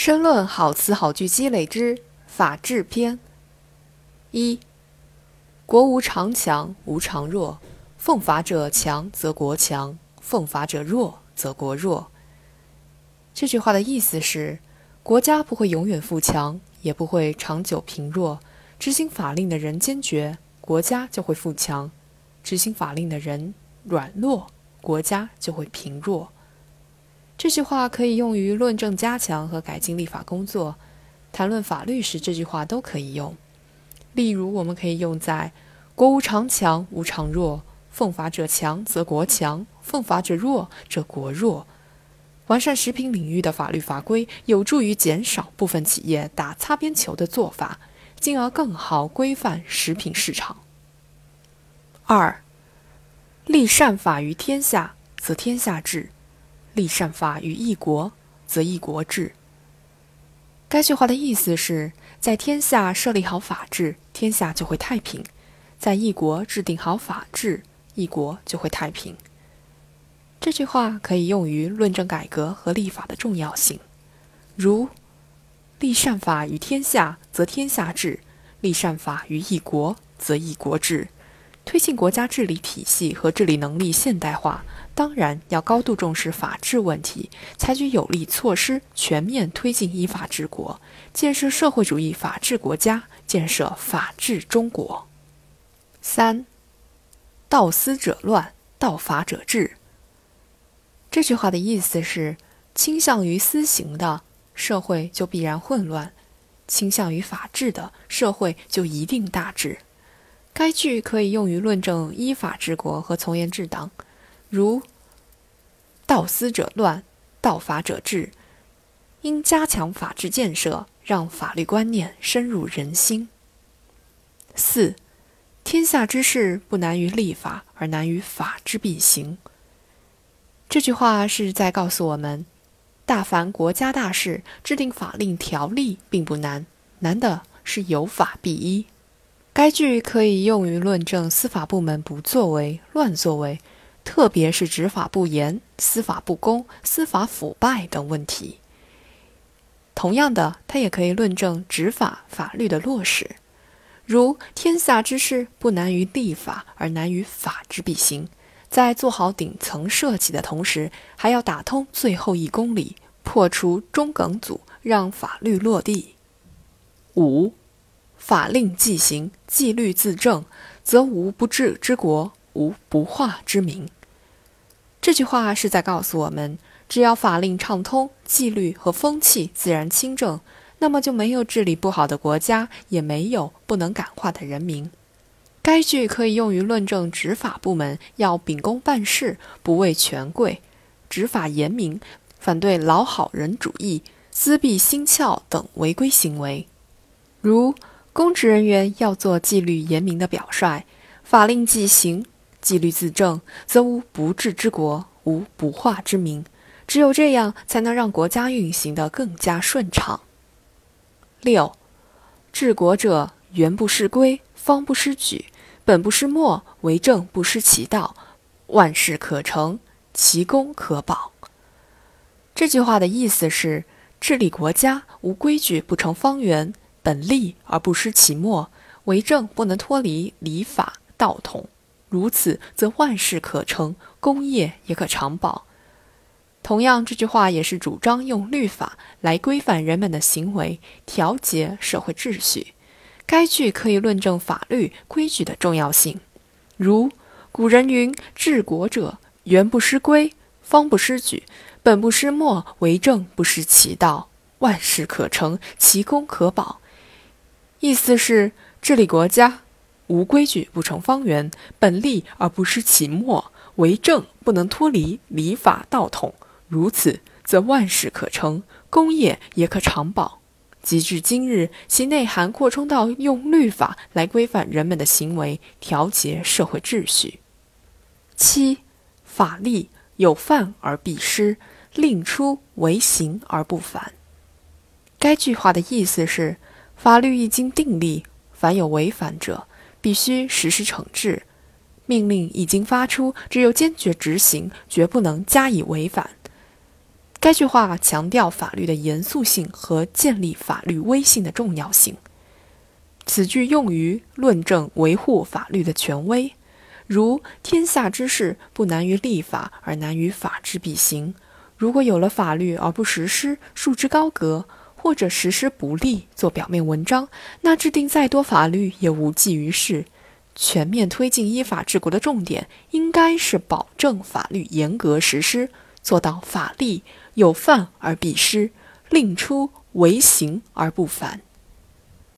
申论好词好句积累之法治篇。一、国无常强，无常弱。奉法者强，则国强；奉法者弱，则国弱。这句话的意思是，国家不会永远富强，也不会长久贫弱。执行法令的人坚决，国家就会富强；执行法令的人软弱，国家就会贫弱。这句话可以用于论证加强和改进立法工作，谈论法律时，这句话都可以用。例如，我们可以用在“国无常强，无常弱；奉法者强，则国强；奉法者弱，则国弱。”完善食品领域的法律法规，有助于减少部分企业打擦边球的做法，进而更好规范食品市场。二，立善法于天下，则天下治。立善法于一国，则一国治。该句话的意思是，在天下设立好法治，天下就会太平；在一国制定好法治，一国就会太平。这句话可以用于论证改革和立法的重要性，如“立善法于天下，则天下治；立善法于一国，则一国治。”推进国家治理体系和治理能力现代化，当然要高度重视法治问题，采取有力措施，全面推进依法治国，建设社会主义法治国家，建设法治中国。三，道思者乱，道法者治。这句话的意思是，倾向于私刑的社会就必然混乱，倾向于法治的社会就一定大治。该句可以用于论证依法治国和从严治党，如“道思者乱，道法者治”，应加强法治建设，让法律观念深入人心。四，天下之事不难于立法，而难于法之必行。这句话是在告诉我们，大凡国家大事，制定法令条例并不难，难的是有法必依。该句可以用于论证司法部门不作为、乱作为，特别是执法不严、司法不公、司法腐败等问题。同样的，它也可以论证执法法律的落实，如“天下之事不难于立法，而难于法之必行”。在做好顶层设计的同时，还要打通最后一公里，破除中梗阻，让法律落地。五。法令既行，纪律自正，则无不治之国，无不化之民。这句话是在告诉我们，只要法令畅通，纪律和风气自然清正，那么就没有治理不好的国家，也没有不能感化的人民。该句可以用于论证执法部门要秉公办事，不畏权贵，执法严明，反对老好人主义、私弊心窍等违规行为，如。公职人员要做纪律严明的表率，法令既行，纪律自正，则无不治之国，无不化之民。只有这样，才能让国家运行得更加顺畅。六，治国者，原不失规，方不失矩，本不失末，为政不失其道，万事可成，其功可保。这句话的意思是，治理国家无规矩不成方圆。本立而不失其末，为政不能脱离礼法道统，如此则万事可成，功业也可长保。同样，这句话也是主张用律法来规范人们的行为，调节社会秩序。该句可以论证法律规矩的重要性，如古人云：“治国者，原不失规，方不失矩，本不失末，为政不失其道，万事可成，其功可保。”意思是治理国家，无规矩不成方圆，本立而不失其末，为政不能脱离礼法道统，如此则万事可成，功业也可长保。及至今日，其内涵扩充到用律法来规范人们的行为，调节社会秩序。七，法立有犯而必失，令出为刑而不反。该句话的意思是。法律一经订立，凡有违反者，必须实施惩治；命令一经发出，只有坚决执行，绝不能加以违反。该句话强调法律的严肃性和建立法律威信的重要性。此句用于论证维护法律的权威，如“天下之事不难于立法，而难于法之必行”。如果有了法律而不实施，束之高阁，或者实施不力，做表面文章，那制定再多法律也无济于事。全面推进依法治国的重点，应该是保证法律严格实施，做到法立有犯而必施，令出为行而不反。